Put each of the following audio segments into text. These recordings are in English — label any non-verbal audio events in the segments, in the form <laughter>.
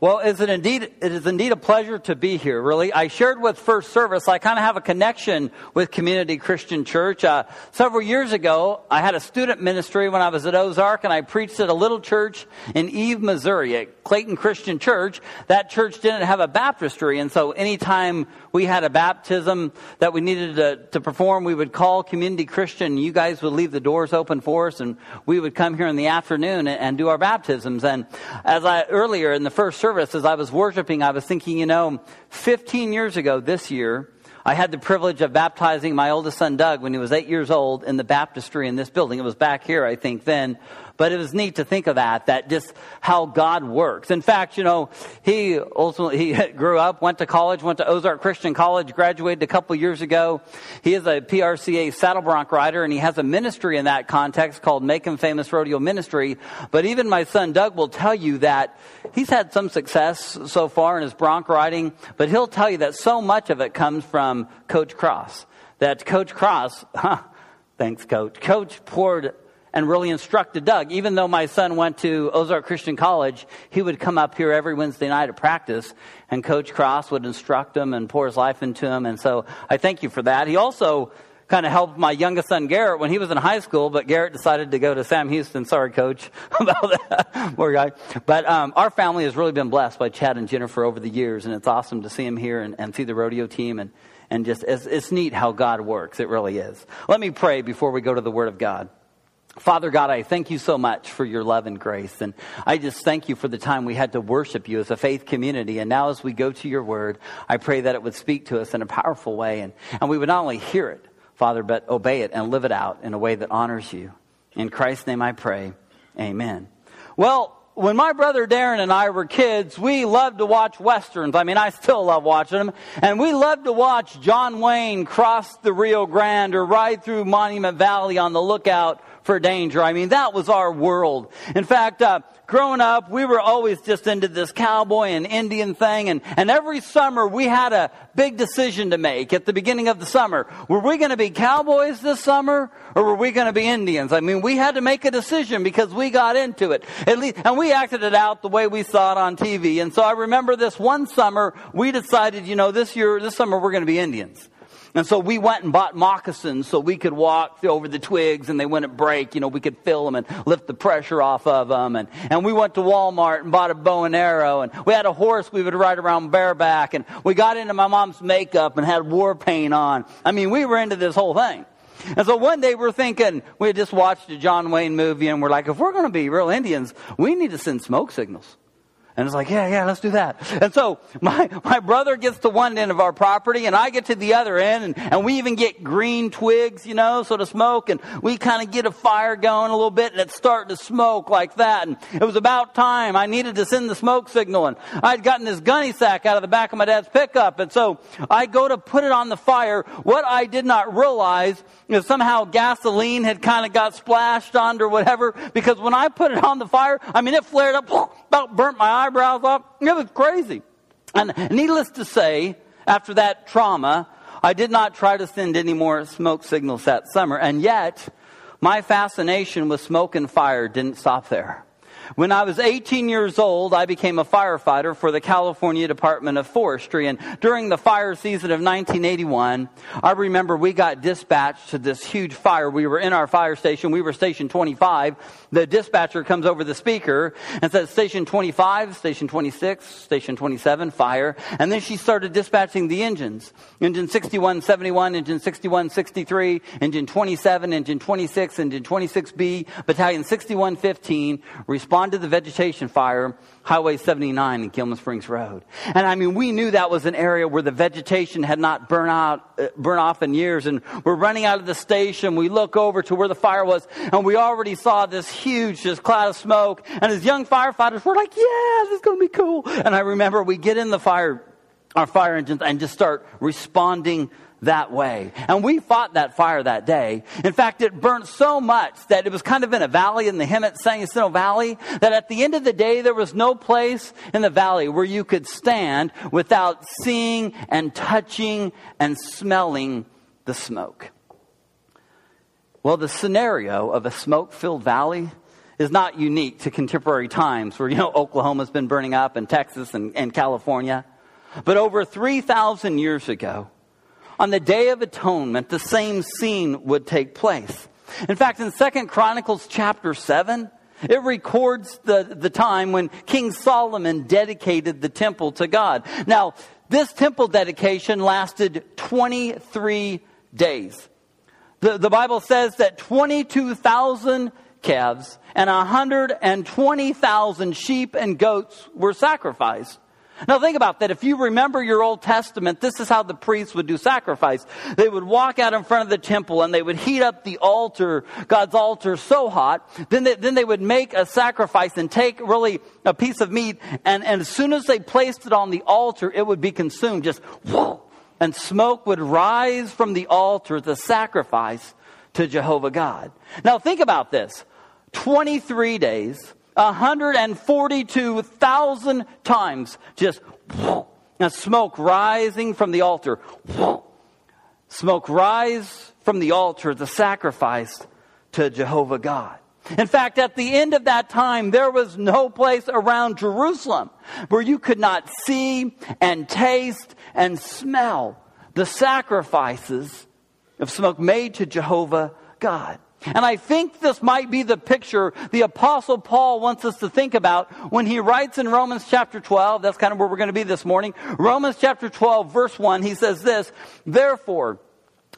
Well, is it indeed, it is indeed a pleasure to be here, really. I shared with First Service, I kind of have a connection with Community Christian Church. Uh, several years ago, I had a student ministry when I was at Ozark, and I preached at a little church in Eve, Missouri, at Clayton Christian Church. That church didn't have a baptistry, and so anytime we had a baptism that we needed to, to perform, we would call Community Christian. You guys would leave the doors open for us, and we would come here in the afternoon and, and do our baptisms. And as I, earlier in the first service, as I was worshiping, I was thinking, you know, 15 years ago this year, I had the privilege of baptizing my oldest son, Doug, when he was eight years old in the baptistry in this building. It was back here, I think, then. But it was neat to think of that, that just how God works. In fact, you know, he ultimately, he <laughs> grew up, went to college, went to Ozark Christian College, graduated a couple years ago. He is a PRCA saddle bronc rider and he has a ministry in that context called Make Him Famous Rodeo Ministry. But even my son Doug will tell you that he's had some success so far in his bronc riding, but he'll tell you that so much of it comes from Coach Cross. That Coach Cross, <laughs> huh, thanks Coach, Coach poured and really instructed Doug. Even though my son went to Ozark Christian College, he would come up here every Wednesday night to practice, and Coach Cross would instruct him and pour his life into him. And so I thank you for that. He also kind of helped my youngest son Garrett when he was in high school, but Garrett decided to go to Sam Houston. Sorry, Coach, <laughs> about that. Poor guy. But um, our family has really been blessed by Chad and Jennifer over the years, and it's awesome to see him here and, and see the rodeo team and and just it's, it's neat how God works. It really is. Let me pray before we go to the Word of God. Father God, I thank you so much for your love and grace. And I just thank you for the time we had to worship you as a faith community. And now as we go to your word, I pray that it would speak to us in a powerful way. And, and we would not only hear it, Father, but obey it and live it out in a way that honors you. In Christ's name I pray. Amen. Well, when my brother Darren and I were kids, we loved to watch westerns. I mean, I still love watching them. And we loved to watch John Wayne cross the Rio Grande or ride through Monument Valley on the lookout for danger. I mean, that was our world. In fact, uh, growing up, we were always just into this cowboy and Indian thing. And, and every summer we had a big decision to make at the beginning of the summer. Were we going to be cowboys this summer or were we going to be Indians? I mean, we had to make a decision because we got into it. At least, and we acted it out the way we saw it on TV. And so I remember this one summer, we decided, you know, this year, this summer we're going to be Indians. And so we went and bought moccasins so we could walk over the twigs and they wouldn't break. You know, we could fill them and lift the pressure off of them. And, and we went to Walmart and bought a bow and arrow. And we had a horse we would ride around bareback. And we got into my mom's makeup and had war paint on. I mean, we were into this whole thing. And so one day we're thinking, we had just watched a John Wayne movie and we're like, if we're going to be real Indians, we need to send smoke signals. And it's like, yeah, yeah, let's do that. And so my, my brother gets to one end of our property and I get to the other end and, and we even get green twigs, you know, so to smoke and we kind of get a fire going a little bit and it's starting to smoke like that. And it was about time I needed to send the smoke signal and I'd gotten this gunny sack out of the back of my dad's pickup. And so I go to put it on the fire. What I did not realize is somehow gasoline had kind of got splashed onto whatever because when I put it on the fire, I mean, it flared up, <laughs> about burnt my eyebrows off. It was crazy. And needless to say, after that trauma, I did not try to send any more smoke signals that summer. And yet, my fascination with smoke and fire didn't stop there. When I was 18 years old, I became a firefighter for the California Department of Forestry. And during the fire season of 1981, I remember we got dispatched to this huge fire. We were in our fire station. We were station 25. The dispatcher comes over the speaker and says, station 25, station 26, station 27, fire. And then she started dispatching the engines. Engine 6171, engine 6163, engine 27, engine 26, engine 26B, battalion 6115, respond respond to the vegetation fire, Highway 79 and Gilman Springs Road. And I mean, we knew that was an area where the vegetation had not burned out, uh, burned off in years. And we're running out of the station. We look over to where the fire was and we already saw this huge, just cloud of smoke. And as young firefighters, we're like, yeah, this is going to be cool. And I remember we get in the fire, our fire engines and just start responding that way. And we fought that fire that day. In fact, it burnt so much that it was kind of in a valley in the Hemet San Jacinto Valley that at the end of the day, there was no place in the valley where you could stand without seeing and touching and smelling the smoke. Well, the scenario of a smoke filled valley is not unique to contemporary times where, you know, Oklahoma's been burning up and Texas and, and California. But over 3,000 years ago, on the Day of Atonement, the same scene would take place. In fact, in Second Chronicles chapter 7, it records the, the time when King Solomon dedicated the temple to God. Now, this temple dedication lasted 23 days. The, the Bible says that 22,000 calves and 120,000 sheep and goats were sacrificed. Now think about that. If you remember your Old Testament, this is how the priests would do sacrifice. They would walk out in front of the temple and they would heat up the altar, God's altar so hot. Then they, then they would make a sacrifice and take really a piece of meat and, and as soon as they placed it on the altar, it would be consumed. Just whoa. And smoke would rise from the altar, the sacrifice to Jehovah God. Now think about this. 23 days, 142,000 times. Just and smoke rising from the altar. Smoke rise from the altar, the sacrifice to Jehovah God. In fact, at the end of that time, there was no place around Jerusalem where you could not see and taste and smell the sacrifices of smoke made to Jehovah God. And I think this might be the picture the apostle Paul wants us to think about when he writes in Romans chapter 12. That's kind of where we're going to be this morning. Romans chapter 12 verse 1, he says this, Therefore,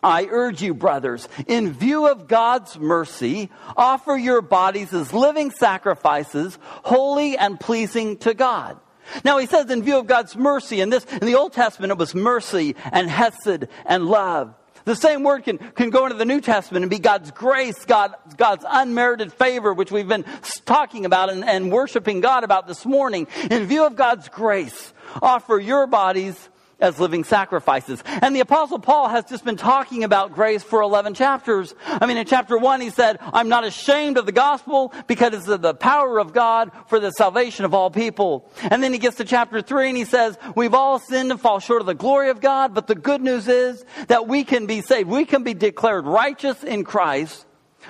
I urge you, brothers, in view of God's mercy, offer your bodies as living sacrifices, holy and pleasing to God. Now he says in view of God's mercy, and this, in the Old Testament it was mercy and hesed and love. The same word can, can go into the New Testament and be God's grace, God, God's unmerited favor, which we've been talking about and, and worshiping God about this morning. In view of God's grace, offer your bodies as living sacrifices. And the apostle Paul has just been talking about grace for 11 chapters. I mean, in chapter 1 he said, I'm not ashamed of the gospel because it's the power of God for the salvation of all people. And then he gets to chapter 3 and he says, we've all sinned and fall short of the glory of God, but the good news is that we can be saved. We can be declared righteous in Christ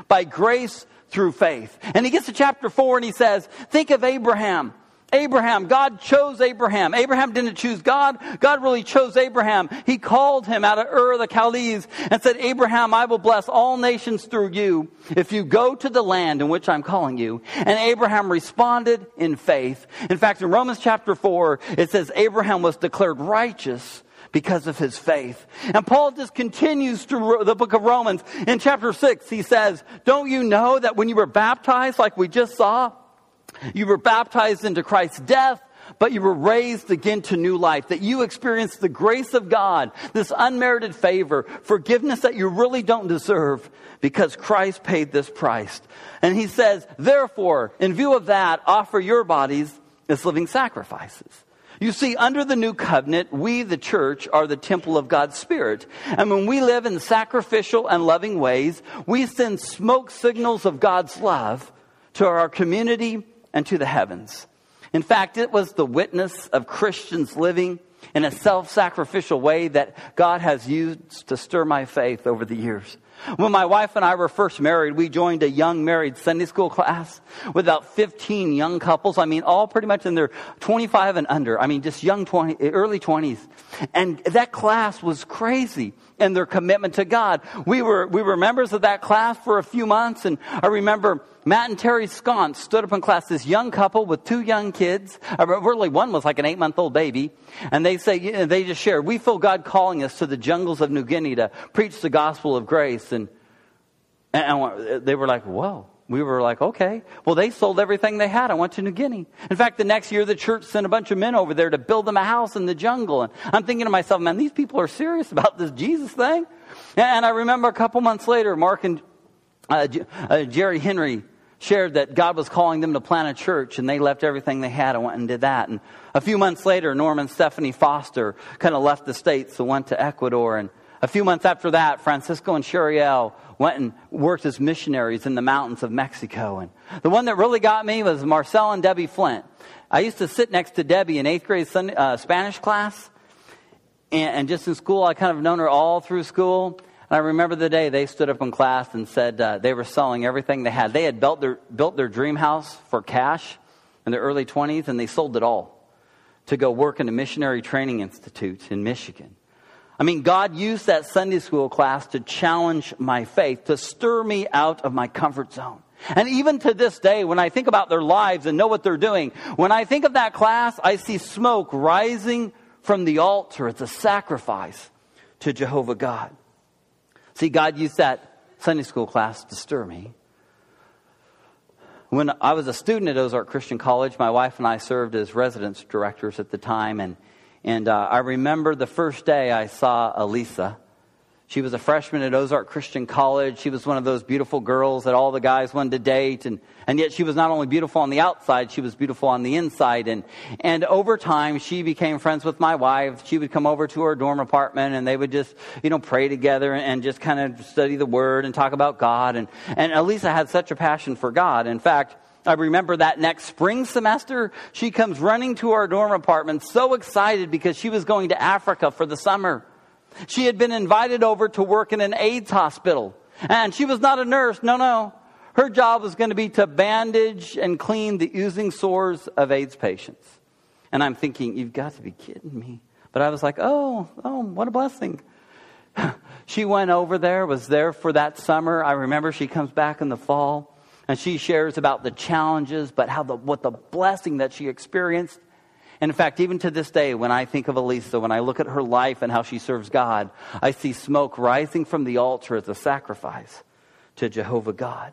by grace through faith. And he gets to chapter 4 and he says, think of Abraham. Abraham, God chose Abraham. Abraham didn't choose God. God really chose Abraham. He called him out of Ur of the Chaldees and said, Abraham, I will bless all nations through you if you go to the land in which I'm calling you. And Abraham responded in faith. In fact, in Romans chapter 4, it says Abraham was declared righteous because of his faith. And Paul just continues through the book of Romans. In chapter 6, he says, Don't you know that when you were baptized, like we just saw, you were baptized into Christ's death, but you were raised again to new life, that you experienced the grace of God, this unmerited favor, forgiveness that you really don't deserve because Christ paid this price. And he says, therefore, in view of that, offer your bodies as living sacrifices. You see, under the new covenant, we, the church, are the temple of God's Spirit. And when we live in sacrificial and loving ways, we send smoke signals of God's love to our community and to the heavens. In fact, it was the witness of Christians living in a self sacrificial way that God has used to stir my faith over the years. When my wife and I were first married, we joined a young married Sunday school class with about 15 young couples. I mean, all pretty much in their 25 and under. I mean, just young 20, early 20s. And that class was crazy in their commitment to God. We were, we were members of that class for a few months. And I remember Matt and Terry Sconce stood up in class, this young couple with two young kids. Really, one was like an eight month old baby. And they say, they just shared, we feel God calling us to the jungles of New Guinea to preach the gospel of grace. And, and they were like, whoa. We were like, okay. Well, they sold everything they had. I went to New Guinea. In fact, the next year, the church sent a bunch of men over there to build them a house in the jungle. And I'm thinking to myself, man, these people are serious about this Jesus thing. And I remember a couple months later, Mark and uh, uh, Jerry Henry shared that God was calling them to plant a church, and they left everything they had and went and did that. And a few months later, Norman Stephanie Foster kind of left the States and went to Ecuador. And a few months after that, Francisco and Sheriel went and worked as missionaries in the mountains of Mexico. And the one that really got me was Marcel and Debbie Flint. I used to sit next to Debbie in eighth grade Sunday, uh, Spanish class. And, and, just in school, I kind of known her all through school. And I remember the day they stood up in class and said uh, they were selling everything they had. They had built their, built their dream house for cash in their early 20s, and they sold it all to go work in a missionary training institute in Michigan. I mean, God used that Sunday school class to challenge my faith, to stir me out of my comfort zone. And even to this day, when I think about their lives and know what they're doing, when I think of that class, I see smoke rising from the altar. It's a sacrifice to Jehovah God. See, God used that Sunday school class to stir me. When I was a student at Ozark Christian College, my wife and I served as residence directors at the time, and and uh, I remember the first day I saw Elisa. She was a freshman at Ozark Christian College. She was one of those beautiful girls that all the guys wanted to date. And, and yet she was not only beautiful on the outside, she was beautiful on the inside. And, and over time, she became friends with my wife. She would come over to her dorm apartment and they would just, you know, pray together and, just kind of study the word and talk about God. And, and Elisa had such a passion for God. In fact, I remember that next spring semester, she comes running to our dorm apartment so excited because she was going to Africa for the summer. She had been invited over to work in an AIDS hospital. And she was not a nurse. No, no. Her job was going to be to bandage and clean the oozing sores of AIDS patients. And I'm thinking, you've got to be kidding me. But I was like, oh, oh, what a blessing. <laughs> she went over there, was there for that summer. I remember she comes back in the fall and she shares about the challenges, but how the, what the blessing that she experienced. And in fact, even to this day, when I think of Elisa, when I look at her life and how she serves God, I see smoke rising from the altar as a sacrifice to Jehovah God.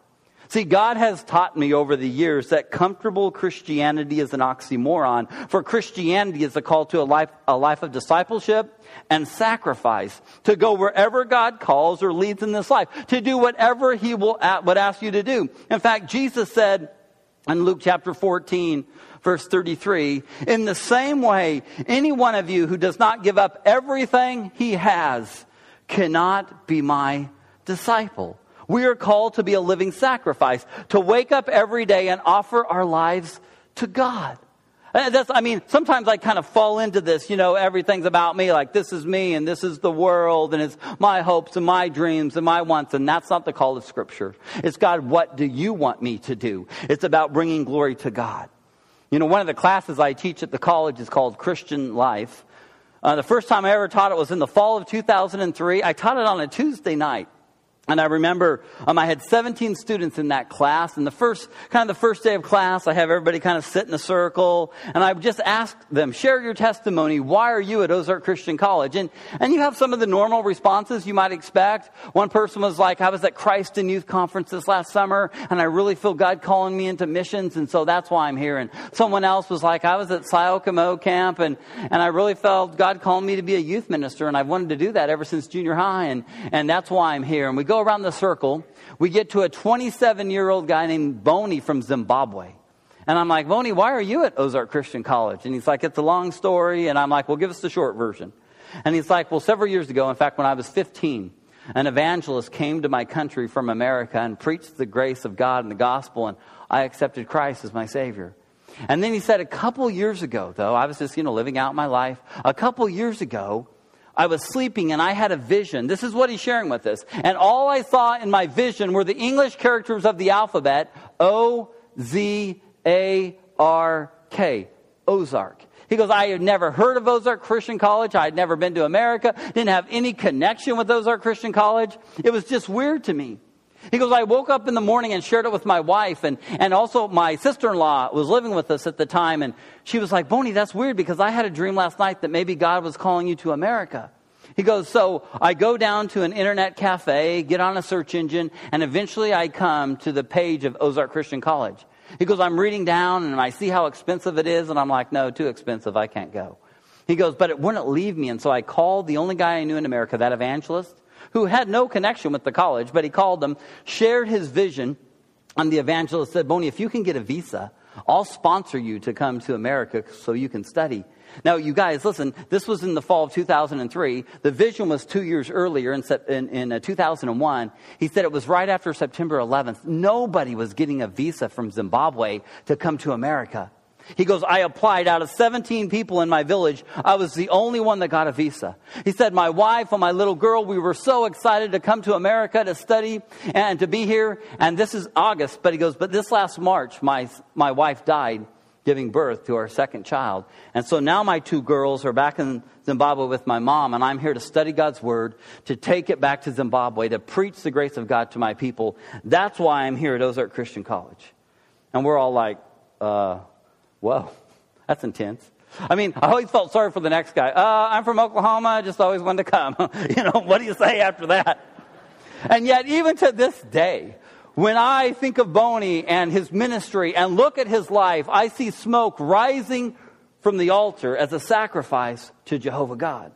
See, God has taught me over the years that comfortable Christianity is an oxymoron, for Christianity is a call to a life, a life of discipleship and sacrifice, to go wherever God calls or leads in this life, to do whatever He will, would ask you to do. In fact, Jesus said in Luke chapter 14, verse 33, in the same way, any one of you who does not give up everything he has cannot be my disciple. We are called to be a living sacrifice, to wake up every day and offer our lives to God. That's, I mean, sometimes I kind of fall into this, you know, everything's about me, like this is me and this is the world and it's my hopes and my dreams and my wants, and that's not the call of Scripture. It's God, what do you want me to do? It's about bringing glory to God. You know, one of the classes I teach at the college is called Christian Life. Uh, the first time I ever taught it was in the fall of 2003. I taught it on a Tuesday night. And I remember um, I had 17 students in that class. And the first, kind of the first day of class, I have everybody kind of sit in a circle. And I just ask them, share your testimony. Why are you at Ozark Christian College? And, and you have some of the normal responses you might expect. One person was like, I was at Christ in Youth Conference this last summer, and I really feel God calling me into missions, and so that's why I'm here. And someone else was like, I was at Siokamo camp, and, and I really felt God calling me to be a youth minister, and I've wanted to do that ever since junior high, and, and that's why I'm here. And we around the circle, we get to a 27 year old guy named Boney from Zimbabwe. And I'm like, Boney, why are you at Ozark Christian College? And he's like, it's a long story. And I'm like, well, give us the short version. And he's like, well, several years ago, in fact, when I was 15, an evangelist came to my country from America and preached the grace of God and the gospel, and I accepted Christ as my Savior. And then he said, a couple years ago, though, I was just, you know, living out my life. A couple years ago, I was sleeping and I had a vision. This is what he's sharing with us. And all I saw in my vision were the English characters of the alphabet O, Z, A, R, K. Ozark. He goes, I had never heard of Ozark Christian College. I had never been to America. Didn't have any connection with Ozark Christian College. It was just weird to me. He goes, I woke up in the morning and shared it with my wife, and, and also my sister in law was living with us at the time, and she was like, Boney, that's weird because I had a dream last night that maybe God was calling you to America. He goes, So I go down to an internet cafe, get on a search engine, and eventually I come to the page of Ozark Christian College. He goes, I'm reading down and I see how expensive it is, and I'm like, No, too expensive, I can't go. He goes, But it wouldn't leave me, and so I called the only guy I knew in America, that evangelist who had no connection with the college, but he called them, shared his vision, and the evangelist said, Boney, if you can get a visa, I'll sponsor you to come to America so you can study. Now, you guys, listen, this was in the fall of 2003. The vision was two years earlier in, in, in uh, 2001. He said it was right after September 11th. Nobody was getting a visa from Zimbabwe to come to America. He goes, I applied out of 17 people in my village. I was the only one that got a visa. He said, my wife and my little girl, we were so excited to come to America to study and to be here. And this is August, but he goes, but this last March, my, my wife died giving birth to our second child. And so now my two girls are back in Zimbabwe with my mom, and I'm here to study God's word, to take it back to Zimbabwe, to preach the grace of God to my people. That's why I'm here at Ozark Christian College. And we're all like, uh, whoa, that's intense. I mean, I always felt sorry for the next guy. Uh, I'm from Oklahoma, I just always wanted to come. <laughs> you know, what do you say after that? And yet, even to this day, when I think of Boney and his ministry and look at his life, I see smoke rising from the altar as a sacrifice to Jehovah God.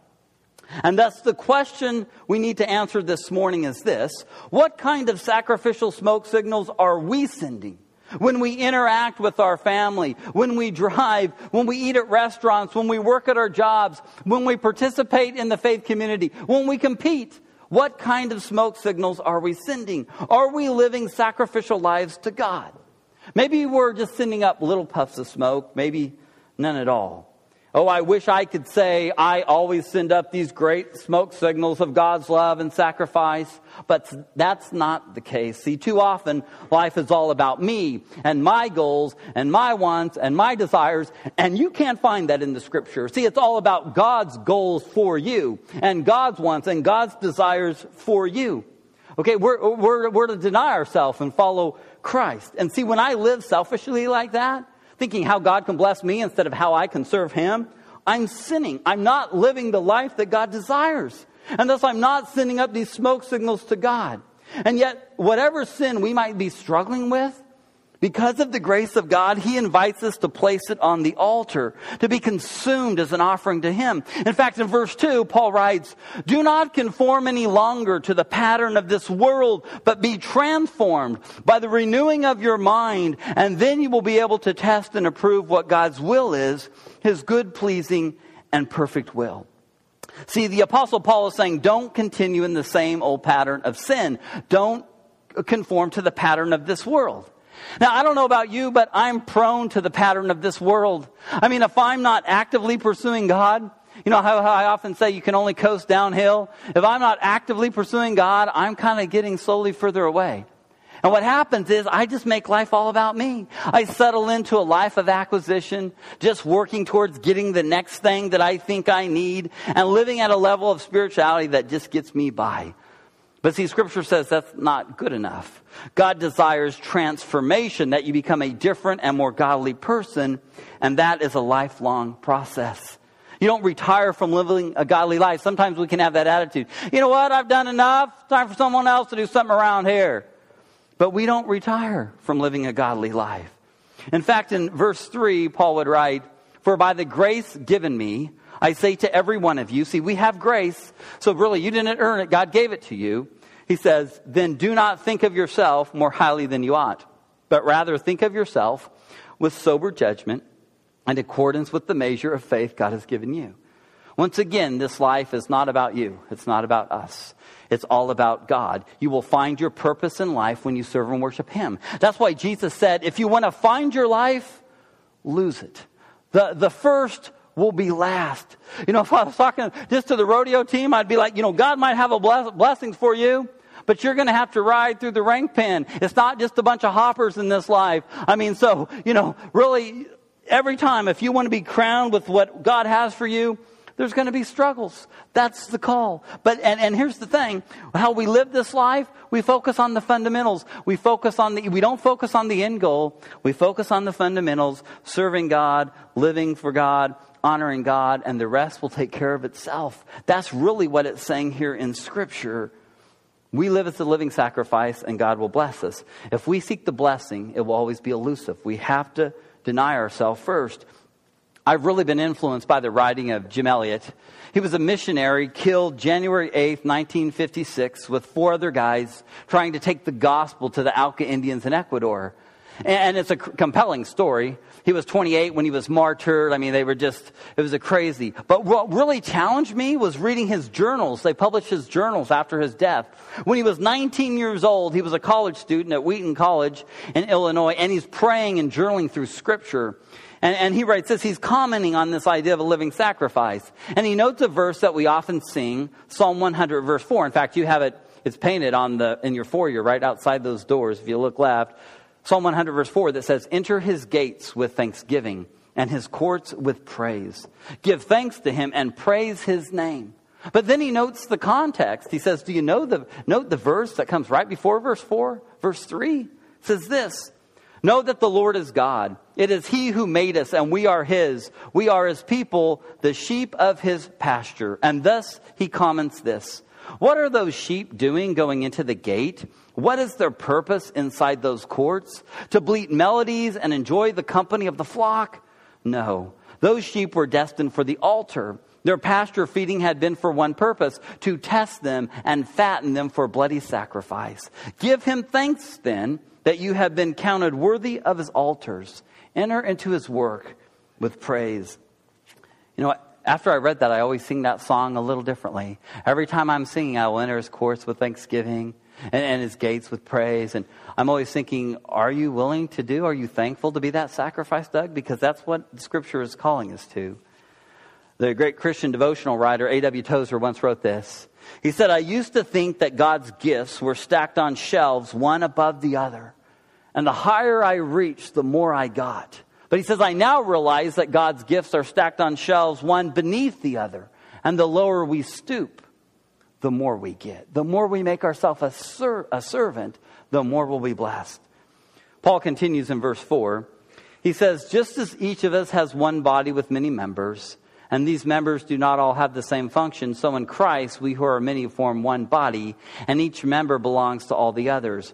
And thus, the question we need to answer this morning is this What kind of sacrificial smoke signals are we sending? When we interact with our family, when we drive, when we eat at restaurants, when we work at our jobs, when we participate in the faith community, when we compete, what kind of smoke signals are we sending? Are we living sacrificial lives to God? Maybe we're just sending up little puffs of smoke, maybe none at all. Oh, I wish I could say I always send up these great smoke signals of God's love and sacrifice, but that's not the case. See, too often life is all about me and my goals and my wants and my desires, and you can't find that in the scripture. See, it's all about God's goals for you and God's wants and God's desires for you. Okay, we're, we're, we're to deny ourselves and follow Christ. And see, when I live selfishly like that, thinking how God can bless me instead of how I can serve Him, I'm sinning. I'm not living the life that God desires. And thus, I'm not sending up these smoke signals to God. And yet, whatever sin we might be struggling with, because of the grace of God, He invites us to place it on the altar, to be consumed as an offering to Him. In fact, in verse 2, Paul writes, Do not conform any longer to the pattern of this world, but be transformed by the renewing of your mind, and then you will be able to test and approve what God's will is, His good, pleasing, and perfect will. See, the apostle Paul is saying, don't continue in the same old pattern of sin. Don't conform to the pattern of this world. Now, I don't know about you, but I'm prone to the pattern of this world. I mean, if I'm not actively pursuing God, you know how, I often say you can only coast downhill? If I'm not actively pursuing God, I'm kind of getting slowly further away. And what happens is I just make life all about me. I settle into a life of acquisition, just working towards getting the next thing that I think I need and living at a level of spirituality that just gets me by. But see, scripture says that's not good enough. God desires transformation, that you become a different and more godly person, and that is a lifelong process. You don't retire from living a godly life. Sometimes we can have that attitude. You know what? I've done enough. Time for someone else to do something around here. But we don't retire from living a godly life. In fact, in verse 3, Paul would write, For by the grace given me, I say to every one of you, see, we have grace, so really you didn't earn it, God gave it to you. He says, then do not think of yourself more highly than you ought, but rather think of yourself with sober judgment and in accordance with the measure of faith God has given you. Once again, this life is not about you. It's not about us. It's all about God. You will find your purpose in life when you serve and worship Him. That's why Jesus said, if you want to find your life, lose it. The, the first will be last. You know, <laughs> if I was talking just to the rodeo team, I'd be like, you know, God might have a bless- blessings for you, but you're going to have to ride through the rank pen. It's not just a bunch of hoppers in this life. I mean, so, you know, really, every time, if you want to be crowned with what God has for you, there's going to be struggles. That's the call. But, and, and here's the thing. How we live this life, we focus on the fundamentals. We focus on the, we don't focus on the end goal. We focus on the fundamentals, serving God, living for God, honoring God, and the rest will take care of itself. That's really what it's saying here in Scripture. We live as a living sacrifice, and God will bless us. If we seek the blessing, it will always be elusive. We have to deny ourselves first. I've really been influenced by the writing of Jim Elliot. He was a missionary killed January 8th, 1956, with four other guys trying to take the gospel to the Auca Indians in Ecuador. And it's a compelling story. He was 28 when he was martyred. I mean, they were just, it was a crazy. But what really challenged me was reading his journals. They published his journals after his death. When he was 19 years old, he was a college student at Wheaton College in Illinois, and he's praying and journaling through scripture. And, and he writes this, he's commenting on this idea of a living sacrifice. And he notes a verse that we often sing, Psalm 100, verse 4. In fact, you have it, it's painted on the, in your foyer right outside those doors if you look left. Psalm 100, verse 4, that says, Enter his gates with thanksgiving and his courts with praise. Give thanks to him and praise his name. But then he notes the context. He says, Do you know the, note the verse that comes right before verse 4? Verse 3 says this Know that the Lord is God. It is He who made us, and we are His. We are His people, the sheep of His pasture. And thus He comments this What are those sheep doing going into the gate? What is their purpose inside those courts? To bleat melodies and enjoy the company of the flock? No. Those sheep were destined for the altar. Their pasture feeding had been for one purpose to test them and fatten them for bloody sacrifice. Give him thanks then that you have been counted worthy of his altars. Enter into his work with praise. You know, after I read that, I always sing that song a little differently. Every time I'm singing, I will enter his courts with thanksgiving and, and his gates with praise. And I'm always thinking, are you willing to do? Are you thankful to be that sacrifice, Doug? Because that's what Scripture is calling us to. The great Christian devotional writer A.W. Tozer once wrote this. He said, I used to think that God's gifts were stacked on shelves, one above the other. And the higher I reached, the more I got. But he says, I now realize that God's gifts are stacked on shelves, one beneath the other. And the lower we stoop, the more we get. The more we make ourselves a, ser- a servant, the more we'll be blessed. Paul continues in verse 4. He says, Just as each of us has one body with many members, and these members do not all have the same function. So in Christ, we who are many form one body, and each member belongs to all the others.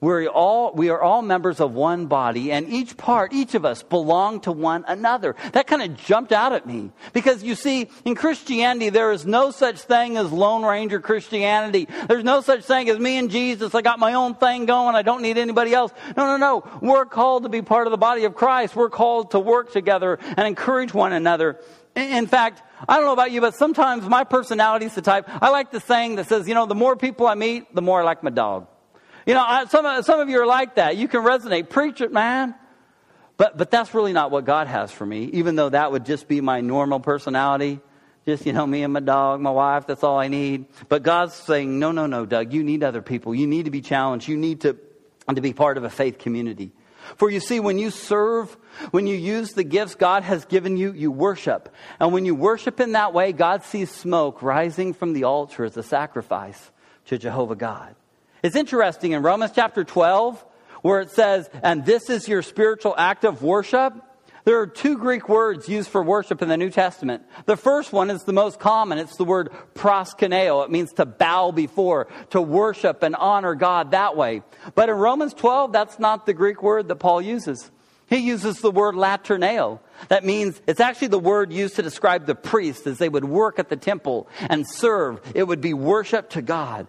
We're all, we are all members of one body, and each part, each of us, belong to one another. That kind of jumped out at me. Because you see, in Christianity, there is no such thing as Lone Ranger Christianity. There's no such thing as me and Jesus. I got my own thing going. I don't need anybody else. No, no, no. We're called to be part of the body of Christ. We're called to work together and encourage one another. In fact, I don't know about you, but sometimes my personality is the type, I like the saying that says, you know, the more people I meet, the more I like my dog. You know, I, some, some of you are like that. You can resonate. Preach it, man. But, but that's really not what God has for me, even though that would just be my normal personality. Just, you know, me and my dog, my wife, that's all I need. But God's saying, no, no, no, Doug, you need other people. You need to be challenged. You need to, to be part of a faith community. For you see, when you serve, when you use the gifts God has given you, you worship. And when you worship in that way, God sees smoke rising from the altar as a sacrifice to Jehovah God. It's interesting in Romans chapter 12, where it says, and this is your spiritual act of worship. There are two Greek words used for worship in the New Testament. The first one is the most common. It's the word proskuneo. It means to bow before, to worship and honor God that way. But in Romans 12, that's not the Greek word that Paul uses. He uses the word laterneo. That means it's actually the word used to describe the priests as they would work at the temple and serve. It would be worship to God.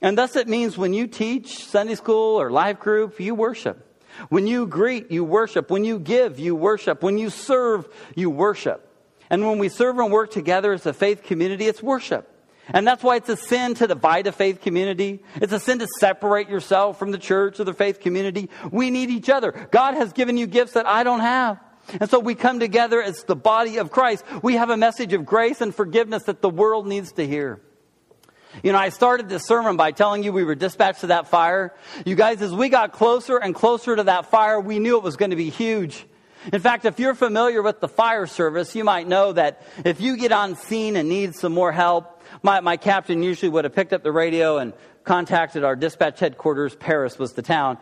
And thus it means when you teach Sunday school or life group, you worship. When you greet, you worship. When you give, you worship. When you serve, you worship. And when we serve and work together as a faith community, it's worship. And that's why it's a sin to divide a faith community. It's a sin to separate yourself from the church or the faith community. We need each other. God has given you gifts that I don't have. And so we come together as the body of Christ. We have a message of grace and forgiveness that the world needs to hear. You know, I started this sermon by telling you we were dispatched to that fire. You guys, as we got closer and closer to that fire, we knew it was going to be huge. In fact, if you're familiar with the fire service, you might know that if you get on scene and need some more help, my, my captain usually would have picked up the radio and contacted our dispatch headquarters. Perris was the town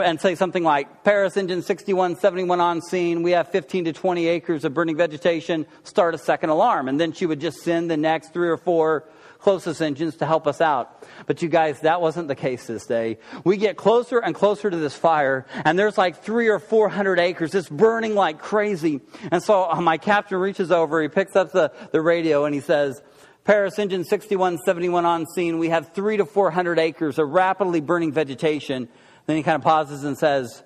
and say something like Perris engine 6171 on scene. We have 15 to 20 acres of burning vegetation. Start a second alarm. And then she would just send the next three or four closest engines to help us out. But you guys, that wasn't the case this day. We get closer and closer to this fire, and there's like three or four hundred acres. It's burning like crazy. And so uh, my captain reaches over, he picks up the, the radio, and he says, Perris engine 6171 on scene. We have three to 400 acres of rapidly burning vegetation. Then he kind of pauses and says,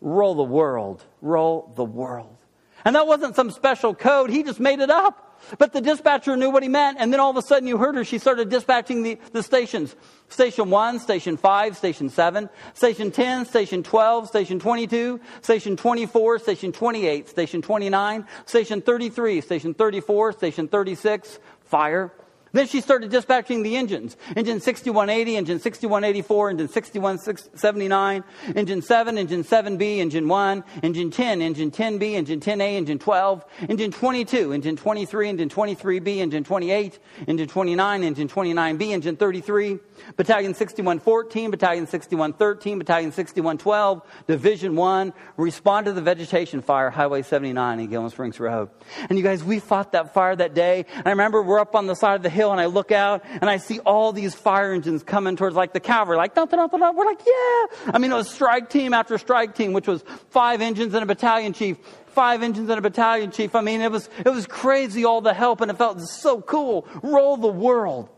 roll the world, roll the world. And that wasn't some special code. He just made it up. But the dispatcher knew what he meant, and then all of a sudden you heard her. She started dispatching the, the stations. Station 1, Station 5, Station 7, Station 10, Station 12, Station 22, Station 24, Station 28, Station 29, Station 33, Station 34, Station 36, fire. Then she started dispatching the engines. Engine 6180, engine 6184, engine 6179, engine 7, engine 7B, engine 1, engine 10, engine 10B, engine 10A, engine 12, engine 22, engine 23, engine 23B, engine 28, engine 29, engine 29B, engine 33, battalion 6114, battalion 6113, battalion 6112, division 1, respond to the vegetation fire, highway 79 in Gilman Springs Road. And you guys, we fought that fire that day. And I remember we're up on the side of the hill and I look out and I see all these fire engines coming towards like the cavalry, like, dun, dun, dun, we're like, yeah. I mean, it was strike team after strike team, which was five engines and a battalion chief, five engines and a battalion chief. I mean, it was, it was crazy, all the help, and it felt so cool. Roll the world.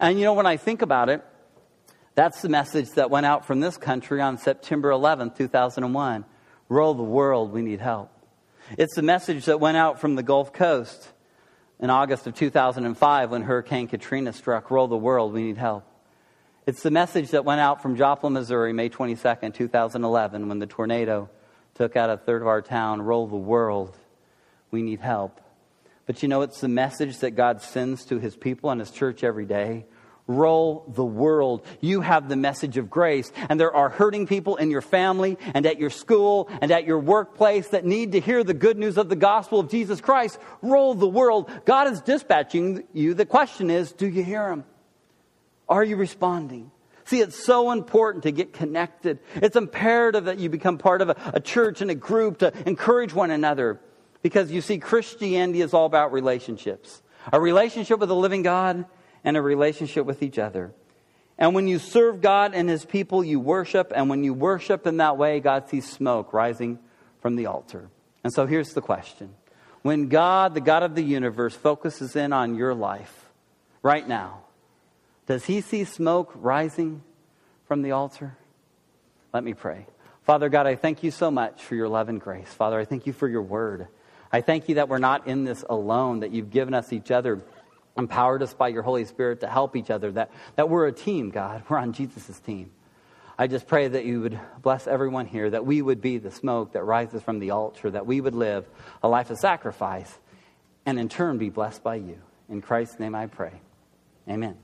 And you know, when I think about it, that's the message that went out from this country on September 11th, 2001. Roll the world, we need help. It's the message that went out from the Gulf Coast in August of 2005 when Hurricane Katrina struck. Roll the world, we need help. It's the message that went out from Joplin, Missouri, May 22, 2011, when the tornado took out a third of our town. Roll the world, we need help. But you know, it's the message that God sends to his people and his church every day roll the world. You have the message of grace, and there are hurting people in your family and at your school and at your workplace that need to hear the good news of the gospel of Jesus Christ. Roll the world. God is dispatching you. The question is, do you hear Him? Are you responding? See, it's so important to get connected. It's imperative that you become part of a, a church and a group to encourage one another. Because you see, Christianity is all about relationships. A relationship with the living God and a relationship with each other. And when you serve God and His people, you worship. And when you worship in that way, God sees smoke rising from the altar. And so here's the question When God, the God of the universe, focuses in on your life right now, does He see smoke rising from the altar? Let me pray. Father God, I thank you so much for your love and grace. Father, I thank you for your word. I thank you that we're not in this alone, that you've given us each other empowered us by your Holy Spirit to help each other, that, that we're a team, God. We're on Jesus' team. I just pray that you would bless everyone here, that we would be the smoke that rises from the altar, that we would live a life of sacrifice, and in turn be blessed by you. In Christ's name I pray. Amen.